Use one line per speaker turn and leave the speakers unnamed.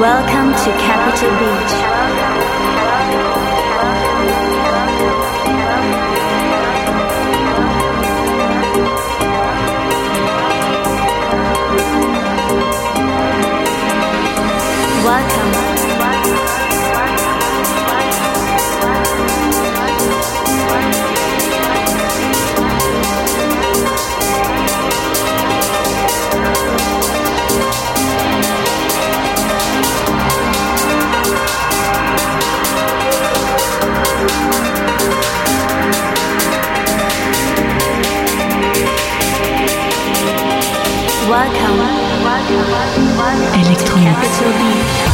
Welcome to Capital Beach.
Electronics.